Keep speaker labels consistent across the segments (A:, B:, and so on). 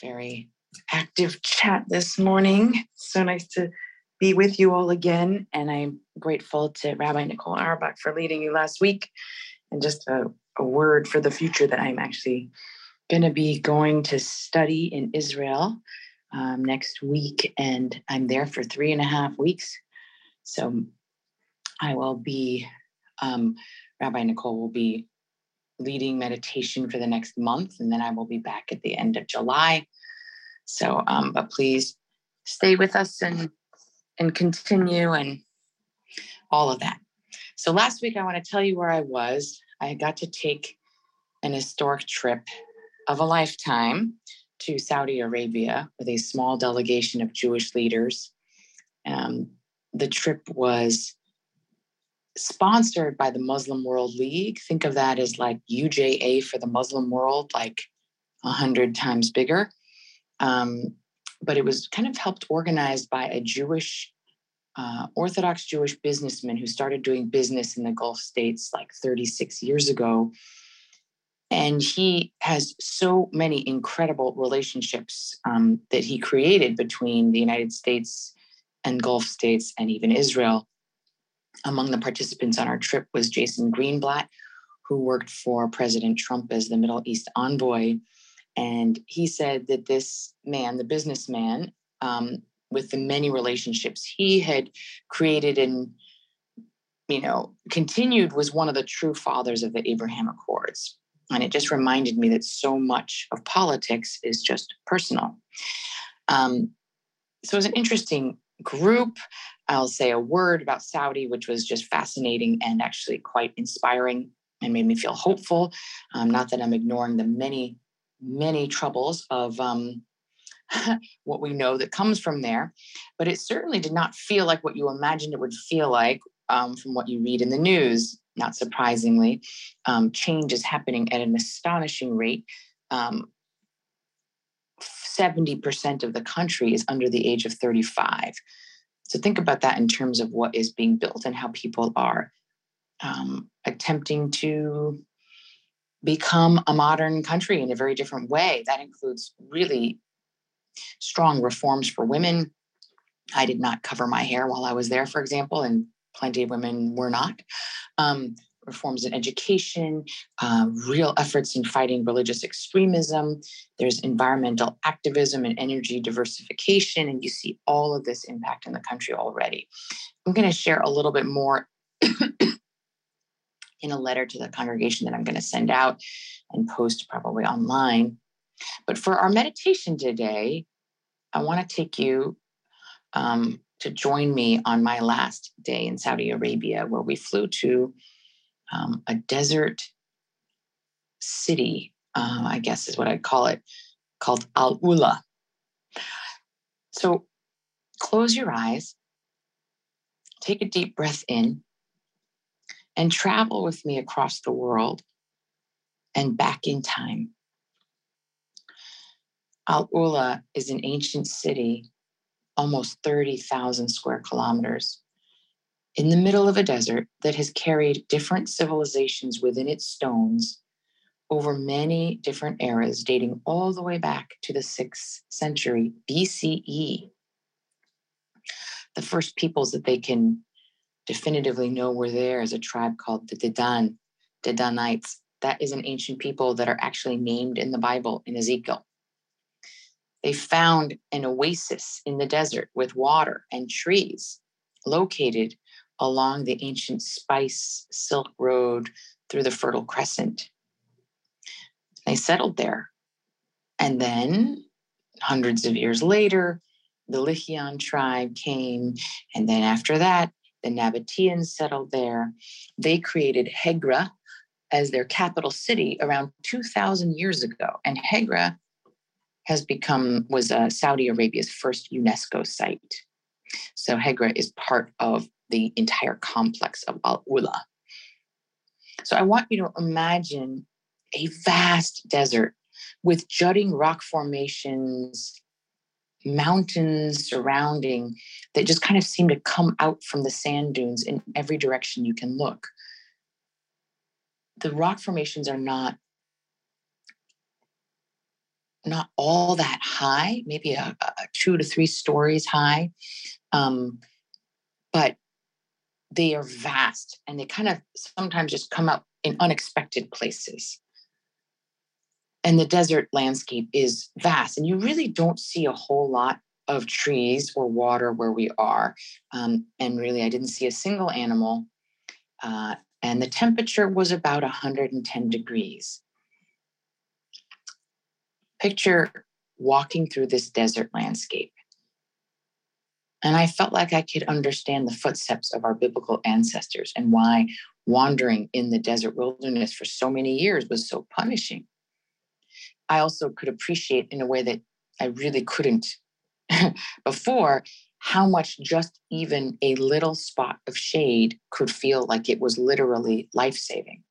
A: very active chat this morning. So nice to be with you all again. And I'm grateful to Rabbi Nicole Auerbach for leading you last week. And just a, a word for the future that I'm actually going to be going to study in Israel um, next week. And I'm there for three and a half weeks. So I will be, um, Rabbi Nicole will be leading meditation for the next month. And then I will be back at the end of July. So, um, but please stay with us and and continue and all of that. So last week I want to tell you where I was. I got to take an historic trip of a lifetime to Saudi Arabia with a small delegation of Jewish leaders. Um, the trip was sponsored by the Muslim World League. Think of that as like UJA for the Muslim world, like a hundred times bigger. Um, but it was kind of helped organized by a Jewish, uh, Orthodox Jewish businessman who started doing business in the Gulf states like 36 years ago. And he has so many incredible relationships um, that he created between the United States and Gulf states and even Israel. Among the participants on our trip was Jason Greenblatt, who worked for President Trump as the Middle East envoy. And he said that this man, the businessman, um, with the many relationships he had created and you know continued was one of the true fathers of the abraham accords and it just reminded me that so much of politics is just personal um, so it was an interesting group i'll say a word about saudi which was just fascinating and actually quite inspiring and made me feel hopeful um, not that i'm ignoring the many many troubles of um, what we know that comes from there. But it certainly did not feel like what you imagined it would feel like um, from what you read in the news. Not surprisingly, um, change is happening at an astonishing rate. Um, 70% of the country is under the age of 35. So think about that in terms of what is being built and how people are um, attempting to become a modern country in a very different way. That includes really strong reforms for women. I did not cover my hair while I was there, for example, and plenty of women were not. Um, reforms in education, uh, real efforts in fighting religious extremism. There's environmental activism and energy diversification, and you see all of this impact in the country already. I'm going to share a little bit more in a letter to the congregation that I'm going to send out and post probably online. But for our meditation today, I want to take you um, to join me on my last day in Saudi Arabia, where we flew to um, a desert city, uh, I guess is what I'd call it, called Al Ula. So close your eyes, take a deep breath in, and travel with me across the world and back in time. Al Ula is an ancient city, almost 30,000 square kilometers, in the middle of a desert that has carried different civilizations within its stones over many different eras, dating all the way back to the 6th century BCE. The first peoples that they can definitively know were there is a tribe called the Dedan, Dedanites. That is an ancient people that are actually named in the Bible in Ezekiel. They found an oasis in the desert with water and trees located along the ancient spice silk road through the Fertile Crescent. They settled there. And then, hundreds of years later, the Lihyan tribe came. And then after that, the Nabateans settled there. They created Hegra as their capital city around 2,000 years ago. And Hegra has become, was uh, Saudi Arabia's first UNESCO site. So Hegra is part of the entire complex of Al Ula. So I want you to imagine a vast desert with jutting rock formations mountains surrounding that just kind of seem to come out from the sand dunes in every direction you can look. The rock formations are not not all that high, maybe a, a two to three stories high. Um, but they are vast and they kind of sometimes just come up in unexpected places. And the desert landscape is vast, and you really don't see a whole lot of trees or water where we are. Um, and really, I didn't see a single animal. Uh, and the temperature was about 110 degrees. Picture walking through this desert landscape. And I felt like I could understand the footsteps of our biblical ancestors and why wandering in the desert wilderness for so many years was so punishing. I also could appreciate in a way that I really couldn't before how much just even a little spot of shade could feel like it was literally life saving.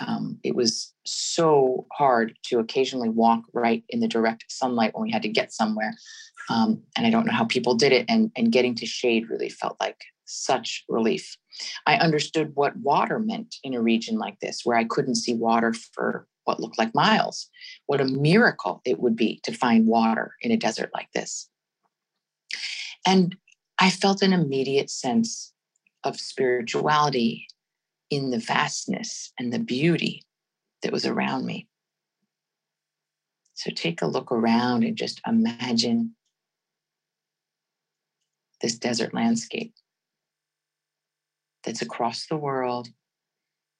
A: Um, it was so hard to occasionally walk right in the direct sunlight when we had to get somewhere um, and I don't know how people did it. And, and getting to shade really felt like such relief. I understood what water meant in a region like this, where I couldn't see water for what looked like miles. What a miracle it would be to find water in a desert like this. And I felt an immediate sense of spirituality in the vastness and the beauty that was around me. So take a look around and just imagine this desert landscape that's across the world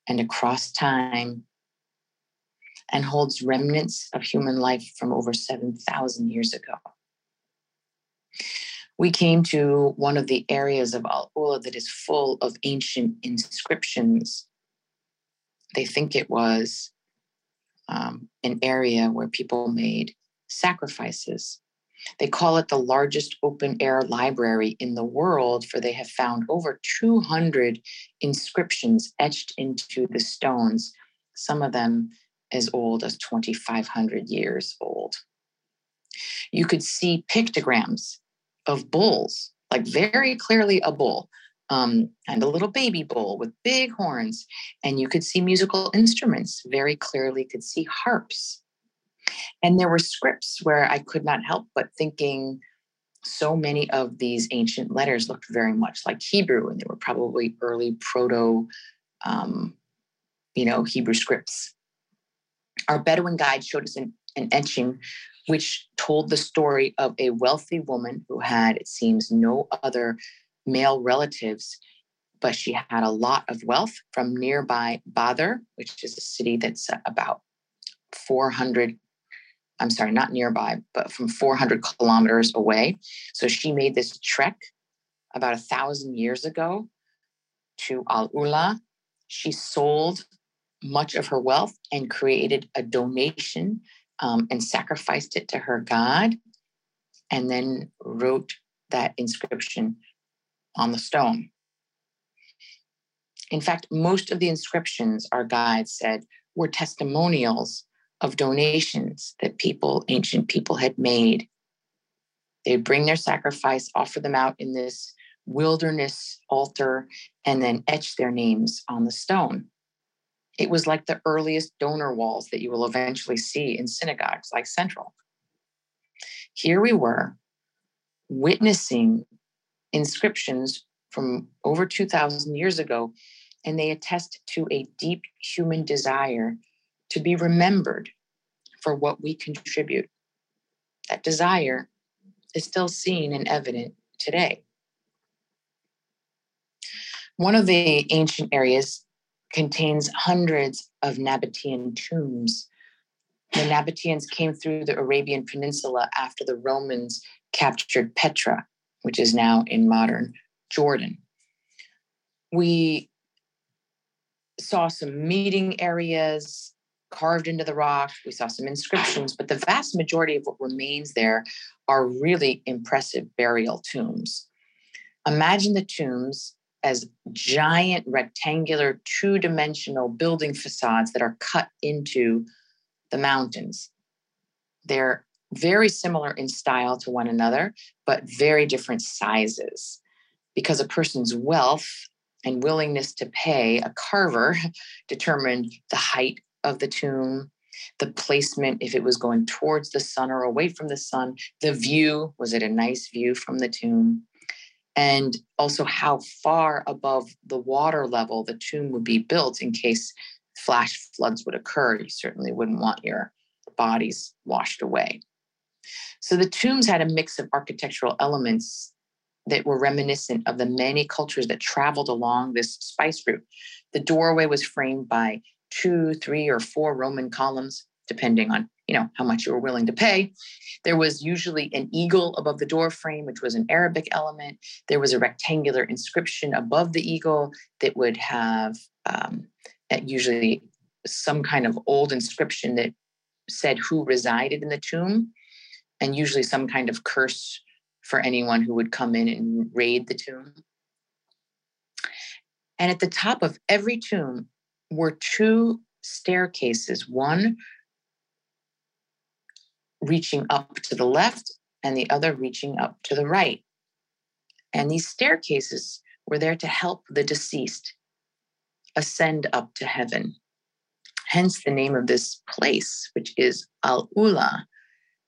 A: and across time and holds remnants of human life from over 7,000 years ago. We came to one of the areas of Al Ula that is full of ancient inscriptions. They think it was um, an area where people made sacrifices they call it the largest open air library in the world, for they have found over 200 inscriptions etched into the stones, some of them as old as 2,500 years old. You could see pictograms of bulls, like very clearly a bull, um, and a little baby bull with big horns. And you could see musical instruments, very clearly, could see harps and there were scripts where I could not help but thinking so many of these ancient letters looked very much like Hebrew, and they were probably early proto, um, you know, Hebrew scripts. Our Bedouin guide showed us an, an etching which told the story of a wealthy woman who had, it seems, no other male relatives, but she had a lot of wealth from nearby Badr, which is a city that's about 400 I'm sorry, not nearby, but from 400 kilometers away. So she made this trek about a thousand years ago to Al Ula. She sold much of her wealth and created a donation um, and sacrificed it to her God, and then wrote that inscription on the stone. In fact, most of the inscriptions, our guide said, were testimonials of donations that people, ancient people, had made. They'd bring their sacrifice, offer them out in this wilderness altar, and then etch their names on the stone. It was like the earliest donor walls that you will eventually see in synagogues like Central. Here we were witnessing inscriptions from over 2,000 years ago, and they attest to a deep human desire to be remembered for what we contribute. That desire is still seen and evident today. One of the ancient areas contains hundreds of Nabatean tombs. The Nabateans came through the Arabian Peninsula after the Romans captured Petra, which is now in modern Jordan. We saw some meeting areas, carved into the rock. We saw some inscriptions, but the vast majority of what remains there are really impressive burial tombs. Imagine the tombs as giant rectangular two dimensional building facades that are cut into the mountains. They're very similar in style to one another, but very different sizes because a person's wealth and willingness to pay a carver determined the height of the tomb, the placement, if it was going towards the sun or away from the sun, the view was it a nice view from the tomb? And also how far above the water level the tomb would be built in case flash floods would occur. You certainly wouldn't want your bodies washed away. So the tombs had a mix of architectural elements that were reminiscent of the many cultures that traveled along this spice route. The doorway was framed by two, three, or four Roman columns, depending on you know how much you were willing to pay. There was usually an eagle above the door frame, which was an Arabic element. There was a rectangular inscription above the eagle that would have um, usually some kind of old inscription that said who resided in the tomb, and usually some kind of curse for anyone who would come in and raid the tomb. And at the top of every tomb were two staircases, one reaching up to the left and the other reaching up to the right. And these staircases were there to help the deceased ascend up to heaven. Hence the name of this place, which is Al Ula,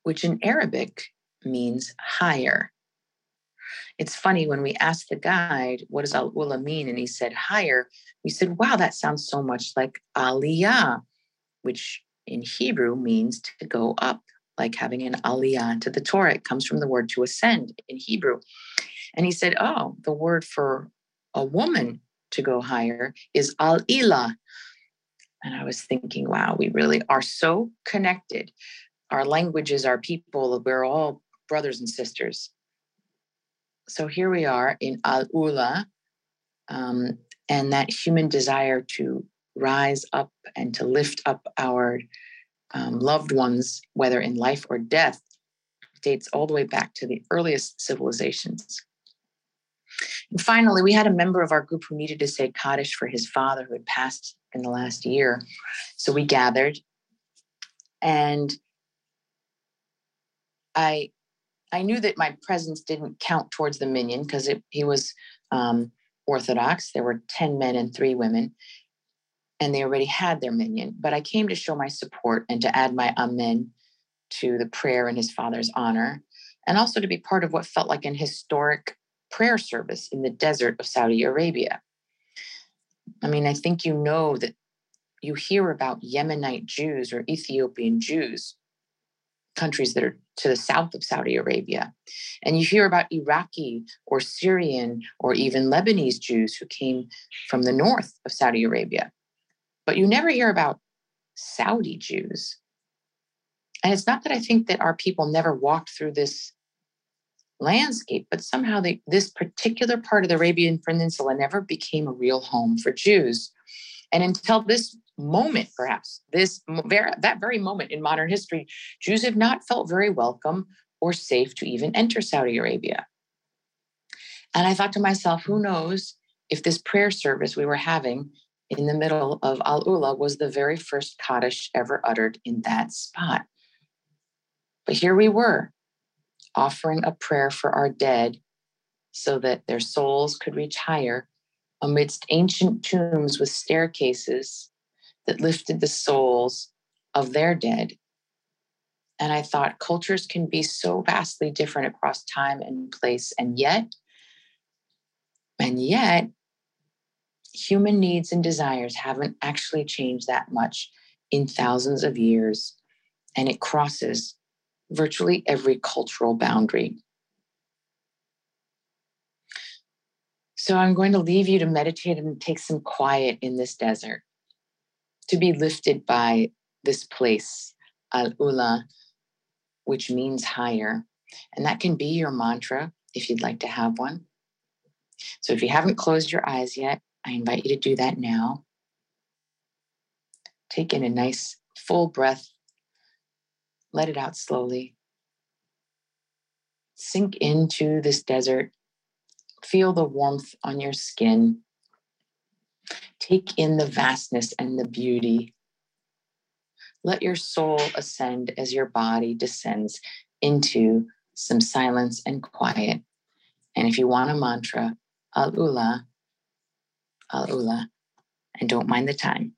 A: which in Arabic means higher. It's funny when we asked the guide, what does Al Ula mean? And he said higher. We said, wow, that sounds so much like Aliyah, which in Hebrew means to go up, like having an Aliyah to the Torah. It comes from the word to ascend in Hebrew. And he said, oh, the word for a woman to go higher is Al Ila. And I was thinking, wow, we really are so connected. Our languages, our people, we're all brothers and sisters. So here we are in Al Ula, um, and that human desire to rise up and to lift up our um, loved ones, whether in life or death, dates all the way back to the earliest civilizations. And finally, we had a member of our group who needed to say Kaddish for his father who had passed in the last year. So we gathered and I I knew that my presence didn't count towards the minyan because he was um, Orthodox. There were 10 men and three women, and they already had their minyan. But I came to show my support and to add my amen to the prayer in his father's honor, and also to be part of what felt like an historic prayer service in the desert of Saudi Arabia. I mean, I think you know that you hear about Yemenite Jews or Ethiopian Jews countries that are to the south of Saudi Arabia. And you hear about Iraqi or Syrian or even Lebanese Jews who came from the north of Saudi Arabia. But you never hear about Saudi Jews. And it's not that I think that our people never walked through this landscape, but somehow they, this particular part of the Arabian Peninsula never became a real home for Jews. And until this moment, perhaps this that very moment in modern history, Jews have not felt very welcome or safe to even enter Saudi Arabia. And I thought to myself, who knows if this prayer service we were having in the middle of Al Ula was the very first Kaddish ever uttered in that spot. But here we were, offering a prayer for our dead so that their souls could reach higher amidst ancient tombs with staircases that lifted the souls of their dead. And I thought cultures can be so vastly different across time and place. And yet, and yet, human needs and desires haven't actually changed that much in thousands of years. And it crosses virtually every cultural boundary. So I'm going to leave you to meditate and take some quiet in this desert to be lifted by this place, Al Ula, which means higher. And that can be your mantra if you'd like to have one. So if you haven't closed your eyes yet, I invite you to do that now. Take in a nice full breath, let it out slowly. Sink into this desert. Feel the warmth on your skin. Take in the vastness and the beauty. Let your soul ascend as your body descends into some silence and quiet. And if you want a mantra, Al Ula, Al Ula, and don't mind the time.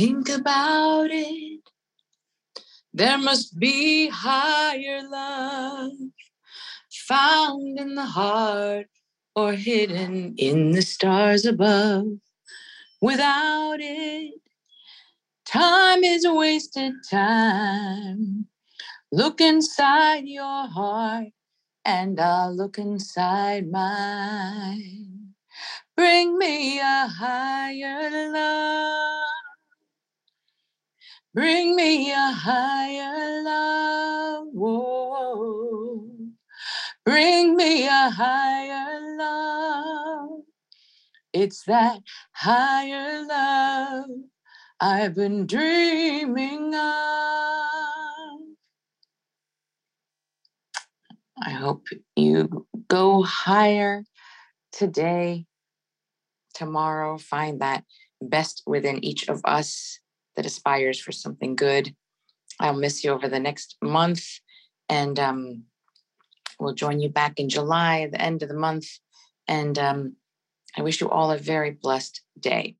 A: Think about it. There must be higher love found in the heart or hidden in the stars above. Without it, time is wasted time. Look inside your heart, and I'll look inside mine. Bring me a higher love. Bring me a higher love. Bring me a higher love. It's that higher love I've been dreaming of. I hope you go higher today, tomorrow, find that best within each of us that aspires for something good. I'll miss you over the next month, and um, we'll join you back in July, the end of the month. And um, I wish you all a very blessed day.